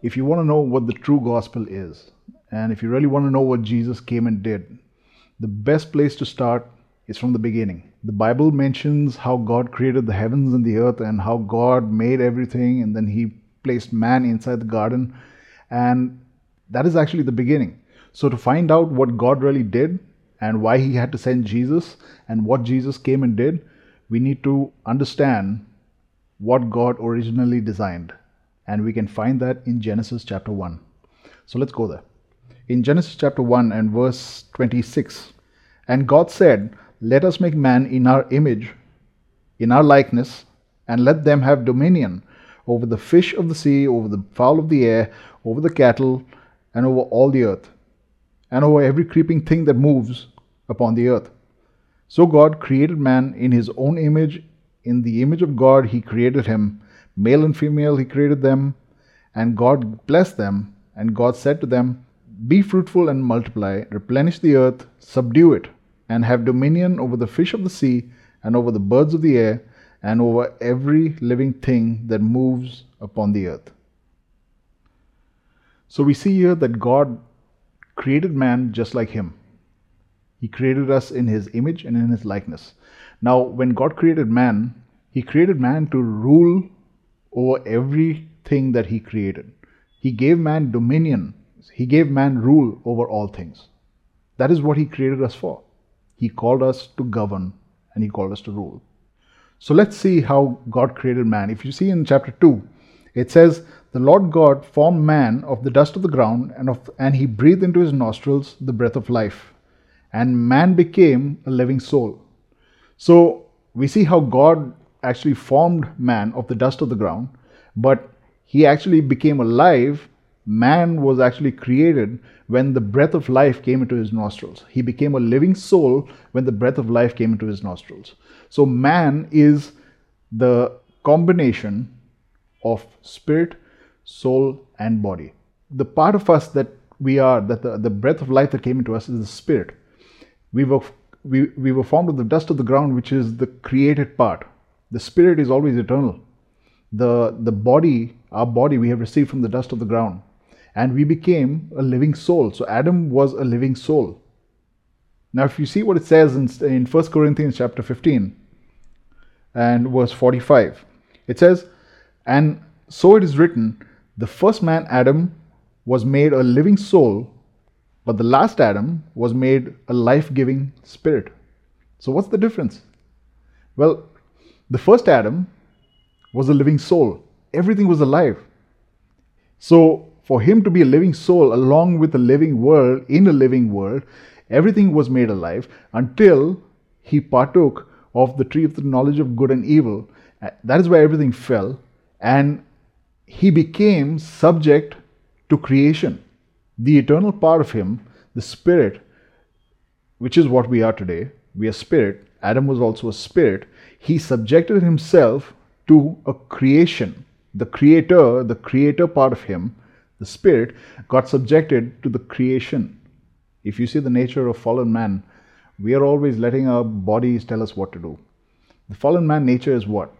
If you want to know what the true gospel is, and if you really want to know what Jesus came and did, the best place to start is from the beginning. The Bible mentions how God created the heavens and the earth and how God made everything, and then He placed man inside the garden. And that is actually the beginning. So, to find out what God really did and why He had to send Jesus and what Jesus came and did, we need to understand what God originally designed. And we can find that in Genesis chapter 1. So, let's go there. In Genesis chapter 1 and verse 26, and God said, Let us make man in our image, in our likeness, and let them have dominion over the fish of the sea, over the fowl of the air, over the cattle, and over all the earth, and over every creeping thing that moves upon the earth. So God created man in his own image. In the image of God, he created him. Male and female, he created them. And God blessed them. And God said to them, Be fruitful and multiply, replenish the earth, subdue it, and have dominion over the fish of the sea, and over the birds of the air, and over every living thing that moves upon the earth. So we see here that God created man just like him. He created us in his image and in his likeness. Now, when God created man, he created man to rule over everything that he created. He gave man dominion. He gave man rule over all things. That is what he created us for. He called us to govern and he called us to rule. So let's see how God created man. If you see in chapter 2, it says, The Lord God formed man of the dust of the ground, and, of, and he breathed into his nostrils the breath of life. And man became a living soul. So we see how God actually formed man of the dust of the ground, but he actually became alive. Man was actually created when the breath of life came into his nostrils. He became a living soul when the breath of life came into his nostrils. So, man is the combination of spirit, soul, and body. The part of us that we are, that the, the breath of life that came into us is the spirit. We were, we, we were formed of the dust of the ground, which is the created part. The spirit is always eternal. The, the body, our body, we have received from the dust of the ground. And we became a living soul. So Adam was a living soul. Now, if you see what it says in, in 1 Corinthians chapter 15 and verse 45, it says, And so it is written, the first man, Adam, was made a living soul, but the last Adam was made a life giving spirit. So, what's the difference? Well, the first Adam was a living soul, everything was alive. So, for him to be a living soul along with a living world, in a living world, everything was made alive until he partook of the tree of the knowledge of good and evil. Uh, that is where everything fell, and he became subject to creation. The eternal part of him, the spirit, which is what we are today, we are spirit. Adam was also a spirit. He subjected himself to a creation. The creator, the creator part of him, the spirit, got subjected to the creation if you see the nature of fallen man, we are always letting our bodies tell us what to do. The fallen man nature is what?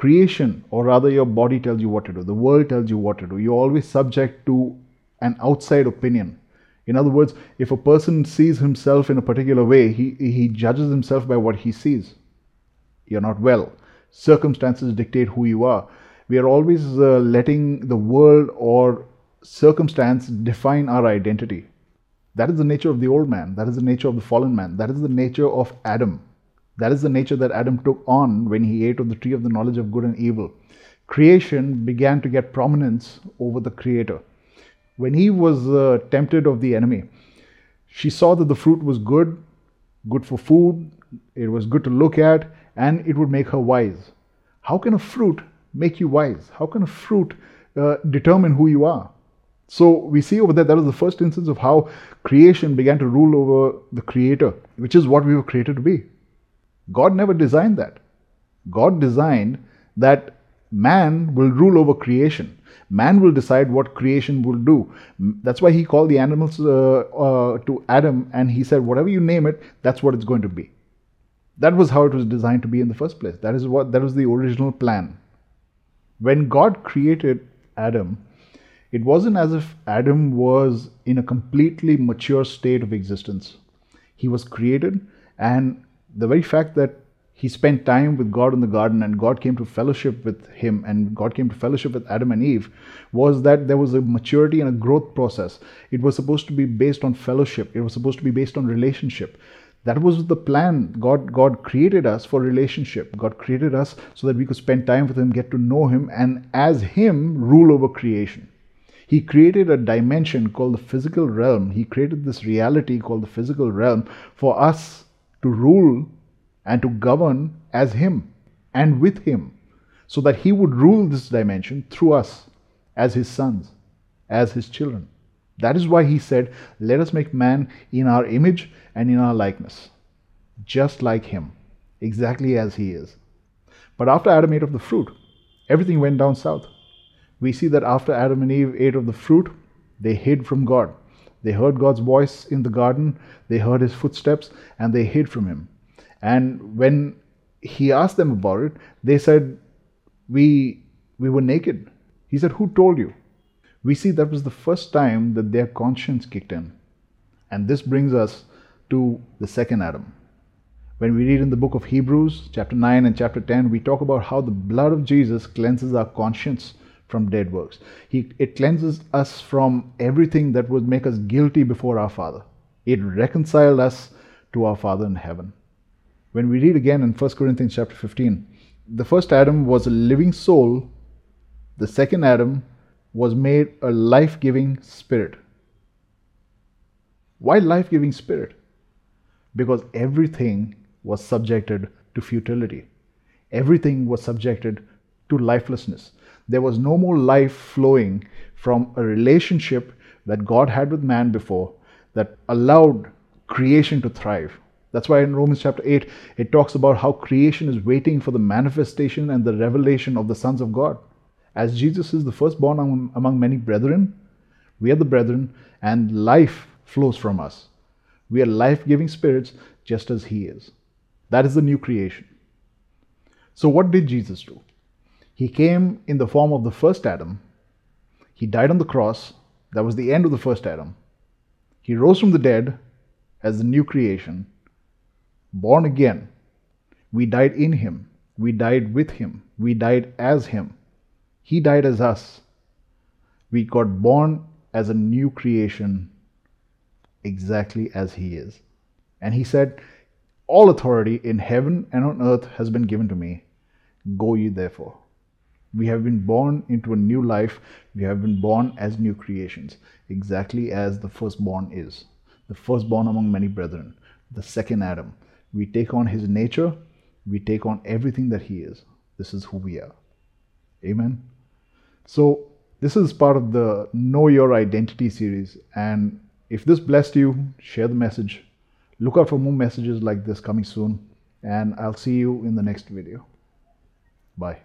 Creation, or rather, your body tells you what to do. The world tells you what to do. You're always subject to an outside opinion. In other words, if a person sees himself in a particular way, he, he judges himself by what he sees. You're not well. Circumstances dictate who you are. We are always uh, letting the world or circumstance define our identity. That is the nature of the old man. That is the nature of the fallen man. That is the nature of Adam. That is the nature that Adam took on when he ate of the tree of the knowledge of good and evil. Creation began to get prominence over the Creator. When he was uh, tempted of the enemy, she saw that the fruit was good, good for food, it was good to look at, and it would make her wise. How can a fruit make you wise? How can a fruit uh, determine who you are? So we see over there that was the first instance of how creation began to rule over the creator, which is what we were created to be. God never designed that. God designed that man will rule over creation. Man will decide what creation will do. That's why he called the animals uh, uh, to Adam and he said, whatever you name it, that's what it's going to be. That was how it was designed to be in the first place. That is what that was the original plan. When God created Adam, it wasn't as if Adam was in a completely mature state of existence. He was created, and the very fact that he spent time with God in the garden and God came to fellowship with him and God came to fellowship with Adam and Eve was that there was a maturity and a growth process. It was supposed to be based on fellowship, it was supposed to be based on relationship. That was the plan. God, God created us for relationship. God created us so that we could spend time with Him, get to know Him, and as Him, rule over creation. He created a dimension called the physical realm. He created this reality called the physical realm for us to rule and to govern as Him and with Him, so that He would rule this dimension through us as His sons, as His children. That is why He said, Let us make man in our image and in our likeness, just like Him, exactly as He is. But after Adam ate of the fruit, everything went down south. We see that after Adam and Eve ate of the fruit, they hid from God. They heard God's voice in the garden, they heard his footsteps, and they hid from him. And when he asked them about it, they said, We, we were naked. He said, Who told you? We see that was the first time that their conscience kicked in. And this brings us to the second Adam. When we read in the book of Hebrews, chapter 9 and chapter 10, we talk about how the blood of Jesus cleanses our conscience from dead works. He, it cleanses us from everything that would make us guilty before our Father. It reconciled us to our Father in heaven. When we read again in 1 Corinthians chapter 15, the first Adam was a living soul, the second Adam was made a life giving spirit. Why life giving spirit? Because everything was subjected to futility, everything was subjected to lifelessness. There was no more life flowing from a relationship that God had with man before that allowed creation to thrive. That's why in Romans chapter 8, it talks about how creation is waiting for the manifestation and the revelation of the sons of God. As Jesus is the firstborn among many brethren, we are the brethren, and life flows from us. We are life giving spirits just as He is. That is the new creation. So, what did Jesus do? He came in the form of the first Adam. He died on the cross. That was the end of the first Adam. He rose from the dead as the new creation born again. We died in him. We died with him. We died as him. He died as us. We got born as a new creation, exactly as he is. And he said, All authority in heaven and on earth has been given to me. Go ye therefore. We have been born into a new life. We have been born as new creations, exactly as the firstborn is. The firstborn among many brethren, the second Adam. We take on his nature, we take on everything that he is. This is who we are. Amen. So, this is part of the Know Your Identity series. And if this blessed you, share the message. Look out for more messages like this coming soon. And I'll see you in the next video. Bye.